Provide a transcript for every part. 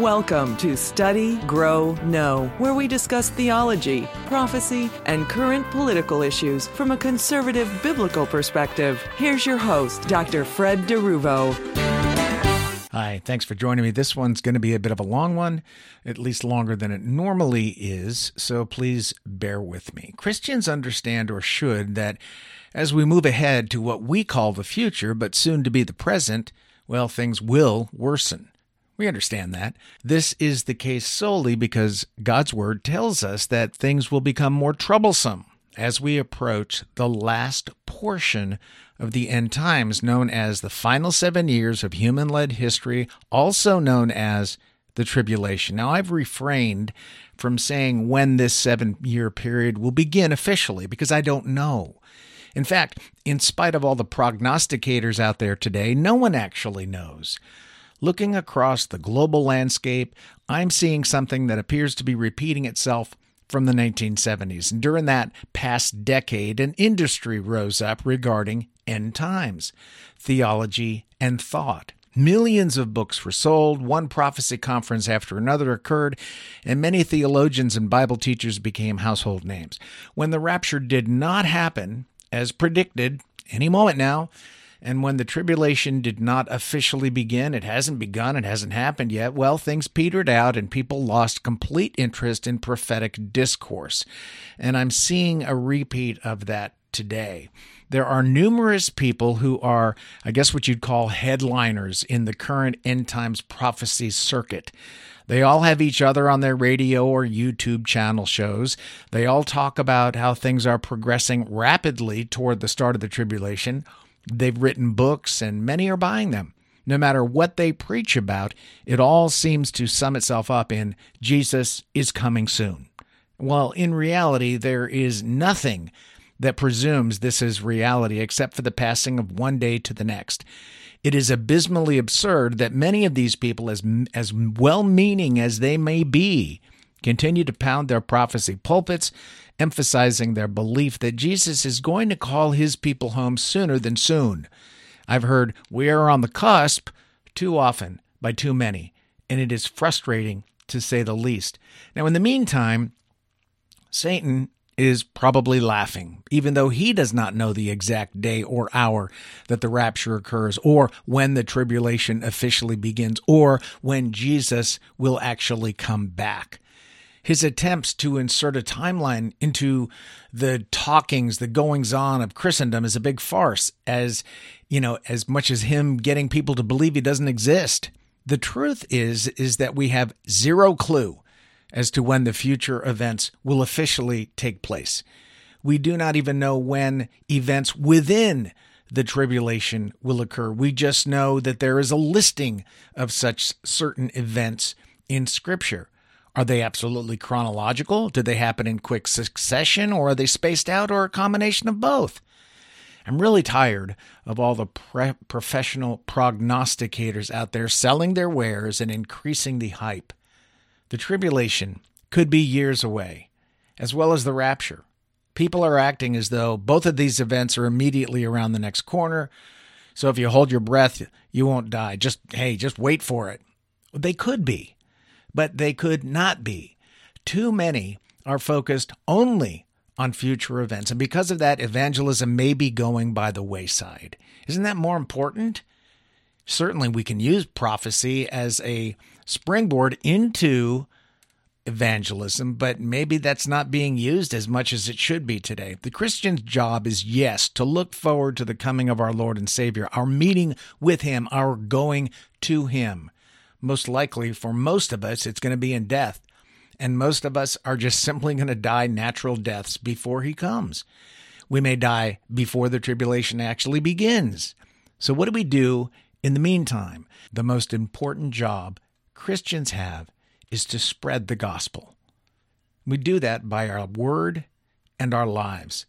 Welcome to Study, Grow, Know, where we discuss theology, prophecy, and current political issues from a conservative biblical perspective. Here's your host, Dr. Fred DeRuvo. Hi, thanks for joining me. This one's going to be a bit of a long one, at least longer than it normally is, so please bear with me. Christians understand, or should, that as we move ahead to what we call the future, but soon to be the present, well, things will worsen. We understand that. This is the case solely because God's Word tells us that things will become more troublesome as we approach the last portion of the end times, known as the final seven years of human led history, also known as the tribulation. Now, I've refrained from saying when this seven year period will begin officially because I don't know. In fact, in spite of all the prognosticators out there today, no one actually knows. Looking across the global landscape, I'm seeing something that appears to be repeating itself from the 1970s. And during that past decade, an industry rose up regarding end times, theology, and thought. Millions of books were sold, one prophecy conference after another occurred, and many theologians and Bible teachers became household names. When the rapture did not happen, as predicted, any moment now, and when the tribulation did not officially begin, it hasn't begun, it hasn't happened yet, well, things petered out and people lost complete interest in prophetic discourse. And I'm seeing a repeat of that today. There are numerous people who are, I guess, what you'd call headliners in the current end times prophecy circuit. They all have each other on their radio or YouTube channel shows. They all talk about how things are progressing rapidly toward the start of the tribulation They've written books, and many are buying them. No matter what they preach about, it all seems to sum itself up in Jesus is coming soon. While in reality, there is nothing that presumes this is reality except for the passing of one day to the next. It is abysmally absurd that many of these people, as, as well meaning as they may be, continue to pound their prophecy pulpits emphasizing their belief that Jesus is going to call his people home sooner than soon. I've heard we are on the cusp too often by too many, and it is frustrating to say the least. Now, in the meantime, Satan is probably laughing, even though he does not know the exact day or hour that the rapture occurs, or when the tribulation officially begins, or when Jesus will actually come back his attempts to insert a timeline into the talkings, the goings on of Christendom is a big farce, as you know, as much as him getting people to believe he doesn't exist. The truth is is that we have zero clue as to when the future events will officially take place. We do not even know when events within the tribulation will occur. We just know that there is a listing of such certain events in Scripture. Are they absolutely chronological? Did they happen in quick succession, or are they spaced out, or a combination of both? I'm really tired of all the pre- professional prognosticators out there selling their wares and increasing the hype. The tribulation could be years away, as well as the rapture. People are acting as though both of these events are immediately around the next corner. So if you hold your breath, you won't die. Just, hey, just wait for it. They could be but they could not be. Too many are focused only on future events, and because of that, evangelism may be going by the wayside. Isn't that more important? Certainly, we can use prophecy as a springboard into evangelism, but maybe that's not being used as much as it should be today. The Christian's job is, yes, to look forward to the coming of our Lord and Savior, our meeting with Him, our going to Him most likely for most of us, it's going to be in death. And most of us are just simply going to die natural deaths before he comes. We may die before the tribulation actually begins. So, what do we do in the meantime? The most important job Christians have is to spread the gospel. We do that by our word and our lives.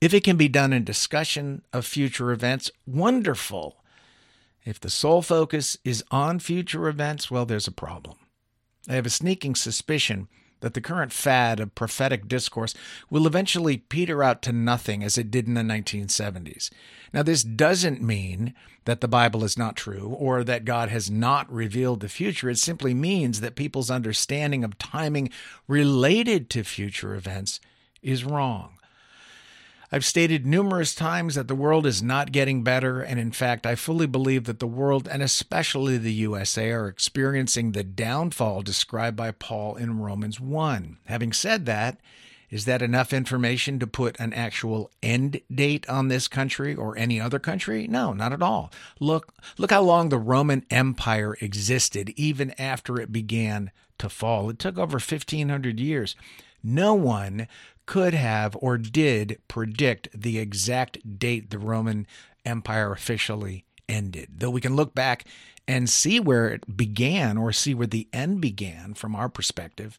If it can be done in discussion of future events, wonderful. If the sole focus is on future events, well, there's a problem. I have a sneaking suspicion that the current fad of prophetic discourse will eventually peter out to nothing as it did in the 1970s. Now, this doesn't mean that the Bible is not true or that God has not revealed the future. It simply means that people's understanding of timing related to future events is wrong. I've stated numerous times that the world is not getting better, and in fact, I fully believe that the world, and especially the USA, are experiencing the downfall described by Paul in Romans 1. Having said that, is that enough information to put an actual end date on this country or any other country? No, not at all. Look, look how long the Roman Empire existed even after it began to fall. It took over 1500 years. No one could have or did predict the exact date the Roman Empire officially ended. Though we can look back and see where it began or see where the end began from our perspective,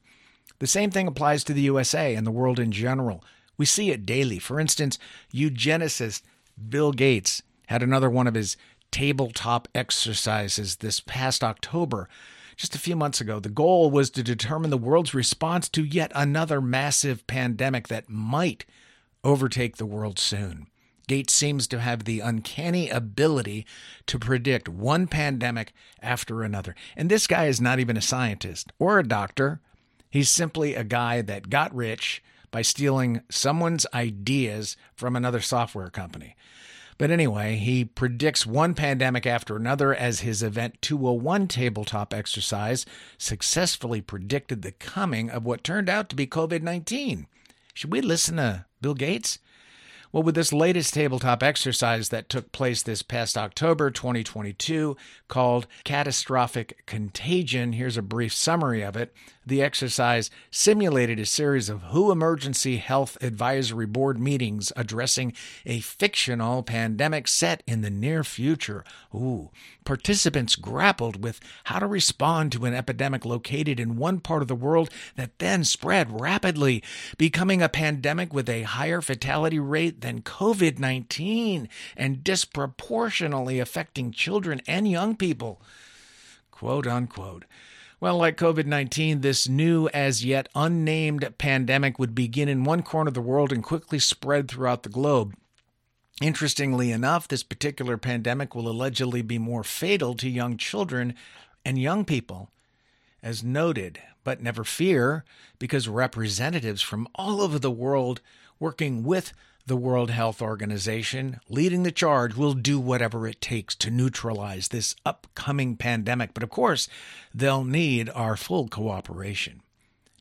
the same thing applies to the USA and the world in general. We see it daily. For instance, eugenicist Bill Gates had another one of his tabletop exercises this past October just a few months ago. The goal was to determine the world's response to yet another massive pandemic that might overtake the world soon. Gates seems to have the uncanny ability to predict one pandemic after another. And this guy is not even a scientist or a doctor. He's simply a guy that got rich by stealing someone's ideas from another software company. But anyway, he predicts one pandemic after another as his Event 201 tabletop exercise successfully predicted the coming of what turned out to be COVID 19. Should we listen to Bill Gates? Well, with this latest tabletop exercise that took place this past October 2022 called Catastrophic Contagion, here's a brief summary of it. The exercise simulated a series of WHO Emergency Health Advisory Board meetings addressing a fictional pandemic set in the near future. Ooh. Participants grappled with how to respond to an epidemic located in one part of the world that then spread rapidly, becoming a pandemic with a higher fatality rate than COVID 19 and disproportionately affecting children and young people. Quote unquote. Well, like COVID 19, this new, as yet unnamed pandemic would begin in one corner of the world and quickly spread throughout the globe. Interestingly enough, this particular pandemic will allegedly be more fatal to young children and young people, as noted. But never fear, because representatives from all over the world working with the World Health Organization, leading the charge, will do whatever it takes to neutralize this upcoming pandemic. But of course, they'll need our full cooperation.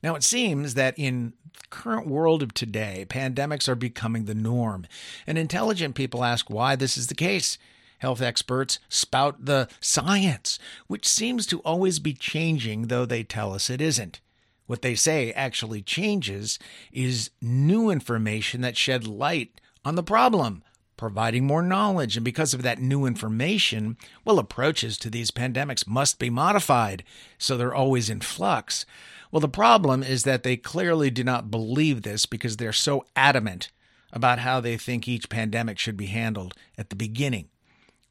Now, it seems that in the current world of today, pandemics are becoming the norm, and intelligent people ask why this is the case. Health experts spout the science, which seems to always be changing, though they tell us it isn't. What they say actually changes is new information that shed light on the problem, providing more knowledge. And because of that new information, well, approaches to these pandemics must be modified, so they're always in flux. Well, the problem is that they clearly do not believe this because they're so adamant about how they think each pandemic should be handled at the beginning.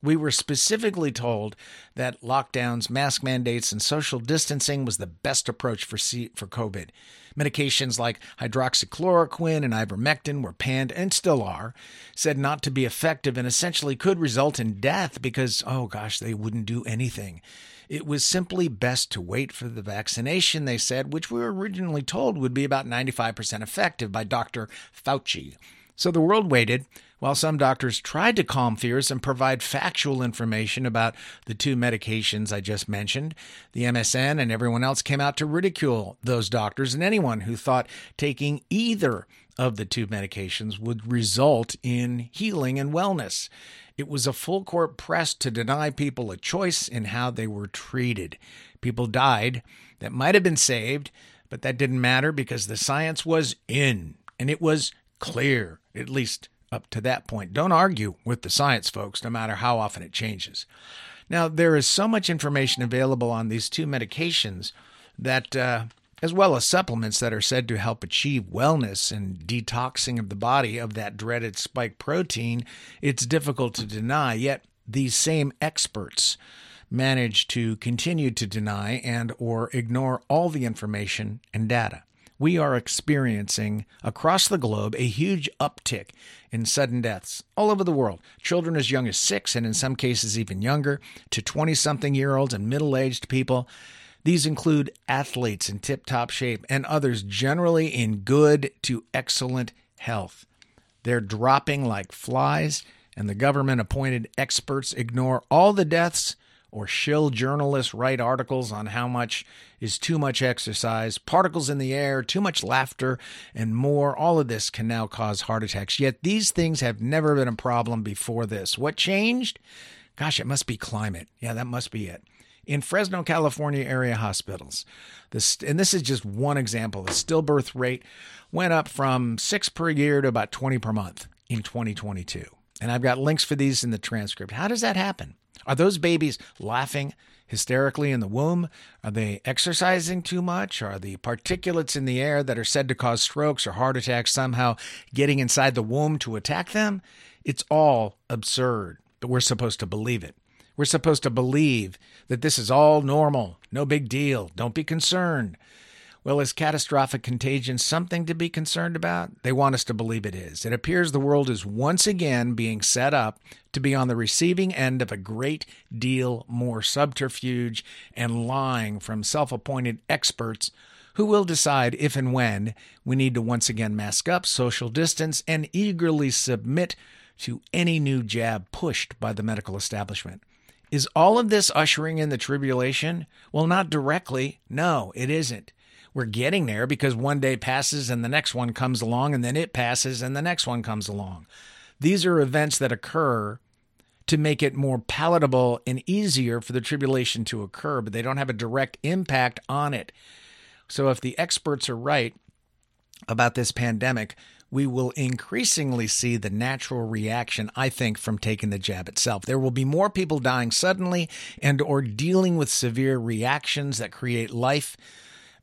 We were specifically told that lockdowns, mask mandates, and social distancing was the best approach for C- for COVID. Medications like hydroxychloroquine and ivermectin were panned and still are, said not to be effective and essentially could result in death because, oh gosh, they wouldn't do anything. It was simply best to wait for the vaccination, they said, which we were originally told would be about 95% effective by Dr. Fauci. So the world waited while some doctors tried to calm fears and provide factual information about the two medications I just mentioned, the MSM and everyone else came out to ridicule those doctors and anyone who thought taking either of the two medications would result in healing and wellness. It was a full court press to deny people a choice in how they were treated. People died that might have been saved, but that didn't matter because the science was in and it was clear, at least up to that point. Don't argue with the science, folks, no matter how often it changes. Now, there is so much information available on these two medications that, uh, as well as supplements that are said to help achieve wellness and detoxing of the body of that dreaded spike protein, it's difficult to deny. Yet, these same experts manage to continue to deny and or ignore all the information and data. We are experiencing across the globe a huge uptick in sudden deaths all over the world. Children as young as six, and in some cases even younger, to 20 something year olds and middle aged people. These include athletes in tip top shape and others generally in good to excellent health. They're dropping like flies, and the government appointed experts ignore all the deaths or shill journalists write articles on how much is too much exercise, particles in the air, too much laughter, and more. All of this can now cause heart attacks. Yet these things have never been a problem before this. What changed? Gosh, it must be climate. Yeah, that must be it. In Fresno, California area hospitals, this, and this is just one example, the stillbirth rate went up from six per year to about 20 per month in 2022. And I've got links for these in the transcript. How does that happen? Are those babies laughing hysterically in the womb? Are they exercising too much? Are the particulates in the air that are said to cause strokes or heart attacks somehow getting inside the womb to attack them? It's all absurd, but we're supposed to believe it. We're supposed to believe that this is all normal, no big deal, don't be concerned. Well, is catastrophic contagion something to be concerned about? They want us to believe it is. It appears the world is once again being set up to be on the receiving end of a great deal more subterfuge and lying from self appointed experts who will decide if and when we need to once again mask up, social distance, and eagerly submit to any new jab pushed by the medical establishment. Is all of this ushering in the tribulation? Well, not directly. No, it isn't we're getting there because one day passes and the next one comes along and then it passes and the next one comes along. These are events that occur to make it more palatable and easier for the tribulation to occur, but they don't have a direct impact on it. So if the experts are right about this pandemic, we will increasingly see the natural reaction i think from taking the jab itself there will be more people dying suddenly and or dealing with severe reactions that create life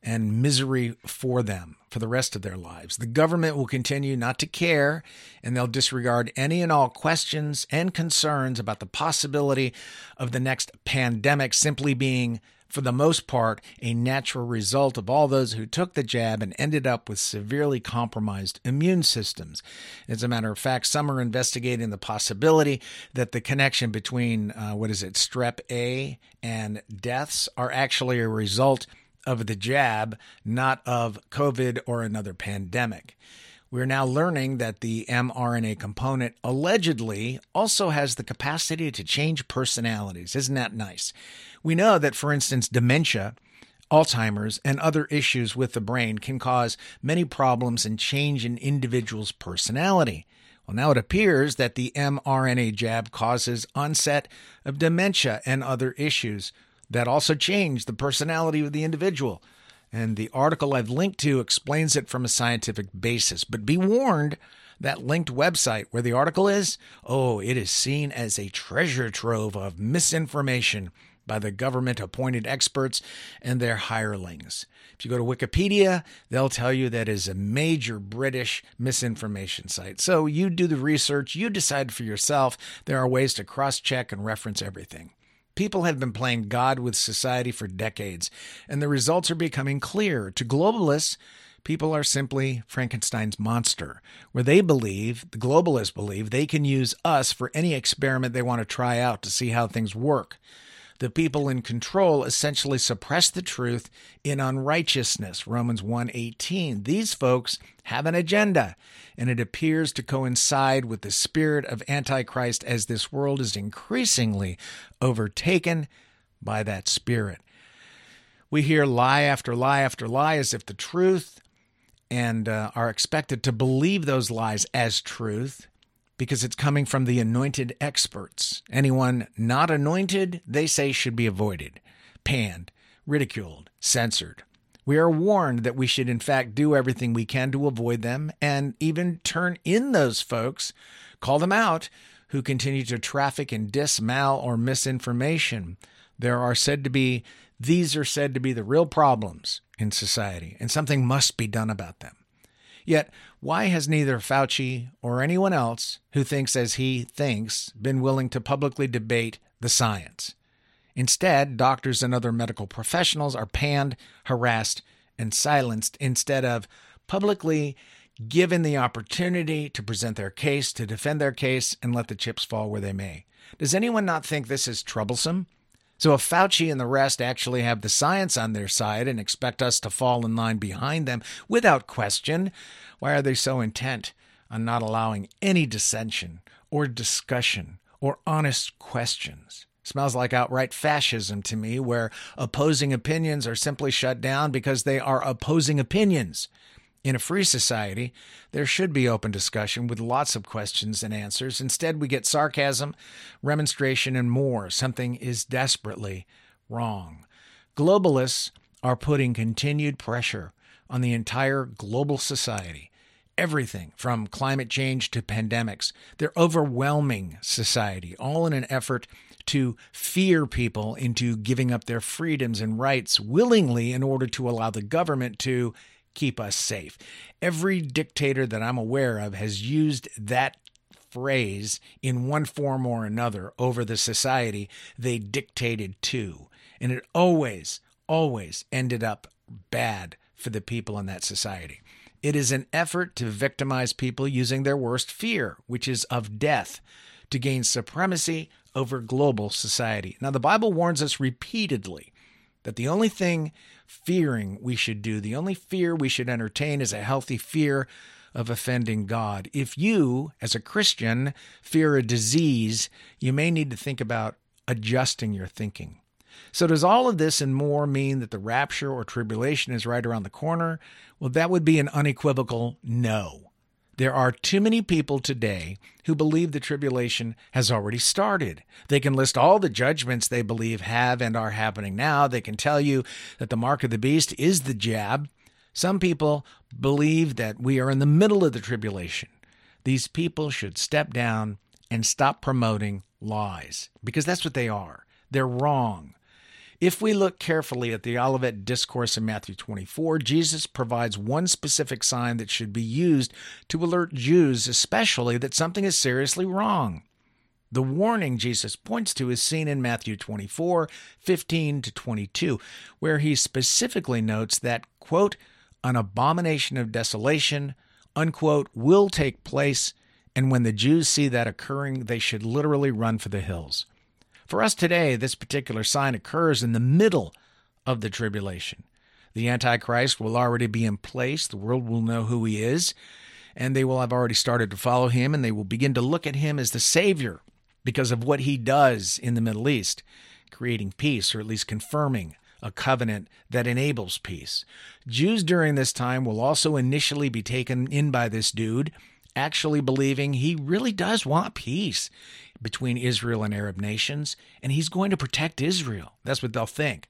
and misery for them for the rest of their lives. The government will continue not to care, and they'll disregard any and all questions and concerns about the possibility of the next pandemic simply being, for the most part, a natural result of all those who took the jab and ended up with severely compromised immune systems. As a matter of fact, some are investigating the possibility that the connection between, uh, what is it, strep A and deaths are actually a result of the jab, not of COVID or another pandemic. We're now learning that the mRNA component allegedly also has the capacity to change personalities. Isn't that nice? We know that, for instance, dementia, Alzheimer's, and other issues with the brain can cause many problems and change an individual's personality. Well, now it appears that the mRNA jab causes onset of dementia and other issues that also change the personality of the individual. And the article I've linked to explains it from a scientific basis. But be warned that linked website where the article is, oh, it is seen as a treasure trove of misinformation by the government appointed experts and their hirelings. If you go to Wikipedia, they'll tell you that is a major British misinformation site. So you do the research, you decide for yourself. There are ways to cross check and reference everything. People have been playing God with society for decades, and the results are becoming clear. To globalists, people are simply Frankenstein's monster, where they believe, the globalists believe, they can use us for any experiment they want to try out to see how things work the people in control essentially suppress the truth in unrighteousness. Romans 1:18 these folks have an agenda and it appears to coincide with the spirit of antichrist as this world is increasingly overtaken by that spirit. We hear lie after lie after lie as if the truth and uh, are expected to believe those lies as truth because it's coming from the anointed experts. Anyone not anointed, they say, should be avoided, panned, ridiculed, censored. We are warned that we should, in fact, do everything we can to avoid them and even turn in those folks, call them out, who continue to traffic in dismal or misinformation. There are said to be, these are said to be the real problems in society, and something must be done about them. Yet, why has neither Fauci or anyone else who thinks as he thinks been willing to publicly debate the science? Instead, doctors and other medical professionals are panned, harassed, and silenced instead of publicly given the opportunity to present their case, to defend their case, and let the chips fall where they may. Does anyone not think this is troublesome? So, if Fauci and the rest actually have the science on their side and expect us to fall in line behind them without question, why are they so intent on not allowing any dissension or discussion or honest questions? Smells like outright fascism to me, where opposing opinions are simply shut down because they are opposing opinions. In a free society, there should be open discussion with lots of questions and answers. Instead, we get sarcasm, remonstration, and more. Something is desperately wrong. Globalists are putting continued pressure on the entire global society. Everything from climate change to pandemics. They're overwhelming society, all in an effort to fear people into giving up their freedoms and rights willingly in order to allow the government to keep us safe. Every dictator that I'm aware of has used that phrase in one form or another over the society they dictated to. And it always, always ended up bad for the people in that society. It is an effort to victimize people using their worst fear, which is of death, to gain supremacy over global society. Now, the Bible warns us repeatedly that the only thing fearing we should do, the only fear we should entertain is a healthy fear of offending God. If you, as a Christian, fear a disease, you may need to think about adjusting your thinking. So, does all of this and more mean that the rapture or tribulation is right around the corner? Well, that would be an unequivocal no. There are too many people today who believe the tribulation has already started. They can list all the judgments they believe have and are happening now. They can tell you that the mark of the beast is the jab. Some people believe that we are in the middle of the tribulation. These people should step down and stop promoting lies because that's what they are. They're wrong. If we look carefully at the Olivet Discourse in Matthew 24, Jesus provides one specific sign that should be used to alert Jews, especially, that something is seriously wrong. The warning Jesus points to is seen in Matthew 24, 15 to 22, where he specifically notes that, quote, an abomination of desolation, unquote, will take place, and when the Jews see that occurring, they should literally run for the hills. For us today, this particular sign occurs in the middle of the tribulation. The Antichrist will already be in place, the world will know who he is, and they will have already started to follow him, and they will begin to look at him as the Savior because of what he does in the Middle East, creating peace, or at least confirming a covenant that enables peace. Jews during this time will also initially be taken in by this dude, actually believing he really does want peace between Israel and Arab nations, and he's going to protect Israel. That's what they'll think.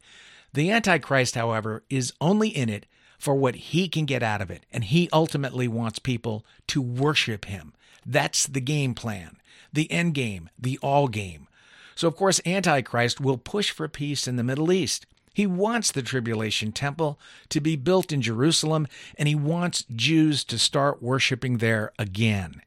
The Antichrist, however, is only in it for what he can get out of it, and he ultimately wants people to worship him. That's the game plan, the end game, the all game. So, of course, Antichrist will push for peace in the Middle East. He wants the tribulation temple to be built in Jerusalem, and he wants Jews to start worshiping there again.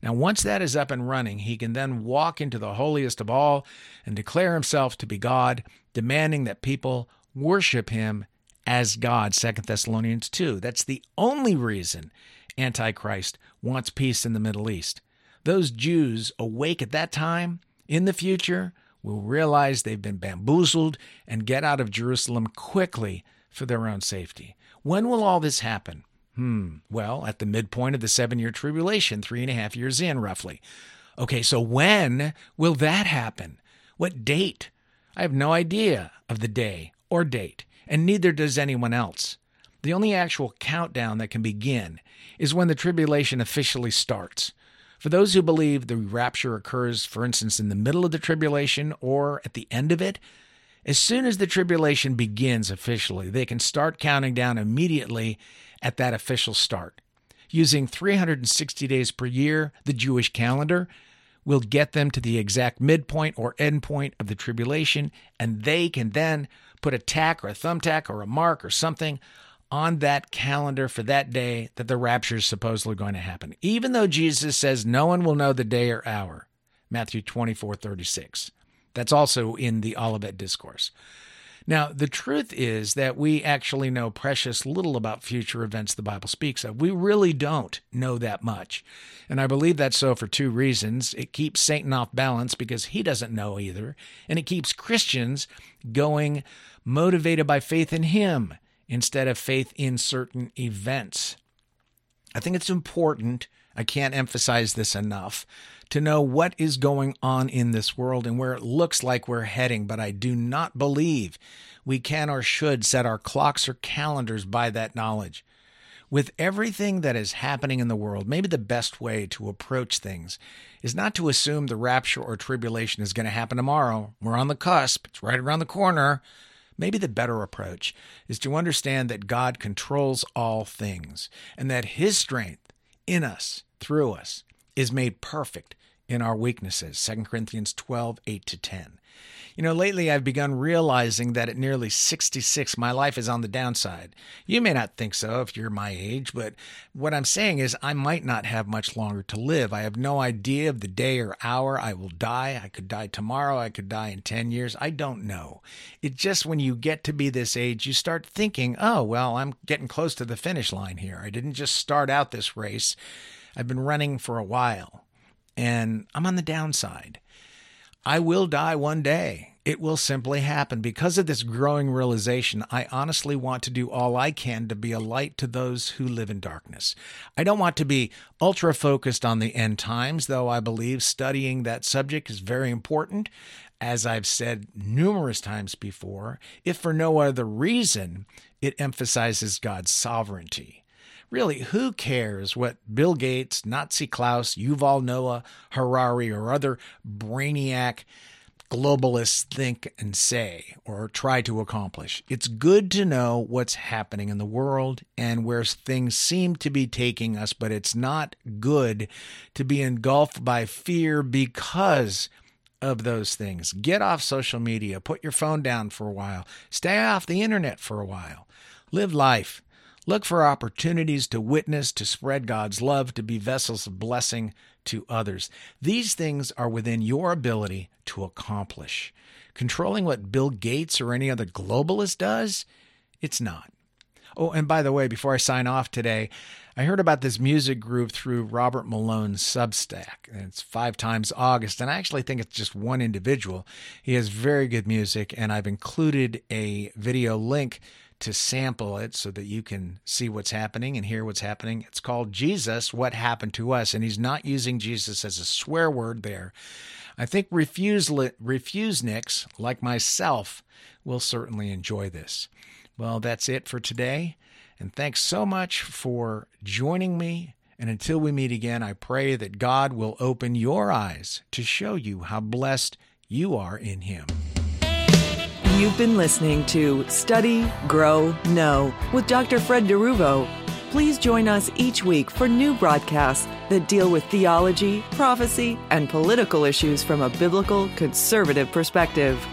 Now, once that is up and running, he can then walk into the holiest of all and declare himself to be God, demanding that people worship him as God, 2 Thessalonians 2. That's the only reason Antichrist wants peace in the Middle East. Those Jews awake at that time in the future will realize they've been bamboozled and get out of Jerusalem quickly for their own safety. When will all this happen? Hmm, well, at the midpoint of the seven year tribulation, three and a half years in, roughly. Okay, so when will that happen? What date? I have no idea of the day or date, and neither does anyone else. The only actual countdown that can begin is when the tribulation officially starts. For those who believe the rapture occurs, for instance, in the middle of the tribulation or at the end of it, as soon as the tribulation begins officially, they can start counting down immediately at that official start. Using 360 days per year, the Jewish calendar will get them to the exact midpoint or endpoint of the tribulation, and they can then put a tack or a thumbtack or a mark or something on that calendar for that day that the rapture is supposedly going to happen. Even though Jesus says no one will know the day or hour, Matthew 24 36. That's also in the Olivet Discourse. Now, the truth is that we actually know precious little about future events the Bible speaks of. We really don't know that much. And I believe that's so for two reasons. It keeps Satan off balance because he doesn't know either, and it keeps Christians going motivated by faith in him instead of faith in certain events. I think it's important, I can't emphasize this enough, to know what is going on in this world and where it looks like we're heading, but I do not believe we can or should set our clocks or calendars by that knowledge. With everything that is happening in the world, maybe the best way to approach things is not to assume the rapture or tribulation is going to happen tomorrow. We're on the cusp, it's right around the corner. Maybe the better approach is to understand that God controls all things and that His strength in us, through us, is made perfect in our weaknesses. 2 Corinthians 12, 8 to 10. You know, lately I've begun realizing that at nearly 66, my life is on the downside. You may not think so if you're my age, but what I'm saying is I might not have much longer to live. I have no idea of the day or hour I will die. I could die tomorrow. I could die in 10 years. I don't know. It's just when you get to be this age, you start thinking, oh, well, I'm getting close to the finish line here. I didn't just start out this race. I've been running for a while and I'm on the downside. I will die one day. It will simply happen. Because of this growing realization, I honestly want to do all I can to be a light to those who live in darkness. I don't want to be ultra focused on the end times, though I believe studying that subject is very important. As I've said numerous times before, if for no other reason, it emphasizes God's sovereignty. Really, who cares what Bill Gates, Nazi Klaus, Yuval Noah Harari, or other brainiac globalists think and say or try to accomplish? It's good to know what's happening in the world and where things seem to be taking us, but it's not good to be engulfed by fear because of those things. Get off social media, put your phone down for a while, stay off the internet for a while, live life. Look for opportunities to witness, to spread God's love, to be vessels of blessing to others. These things are within your ability to accomplish. Controlling what Bill Gates or any other globalist does, it's not. Oh, and by the way, before I sign off today, I heard about this music group through Robert Malone's Substack. And It's Five Times August, and I actually think it's just one individual. He has very good music, and I've included a video link to sample it so that you can see what's happening and hear what's happening. It's called Jesus, What Happened to Us. And he's not using Jesus as a swear word there. I think refuse, refusenicks like myself will certainly enjoy this. Well, that's it for today. And thanks so much for joining me. And until we meet again, I pray that God will open your eyes to show you how blessed you are in Him. You've been listening to Study, Grow, Know with Dr. Fred DeRuvo. Please join us each week for new broadcasts that deal with theology, prophecy, and political issues from a biblical conservative perspective.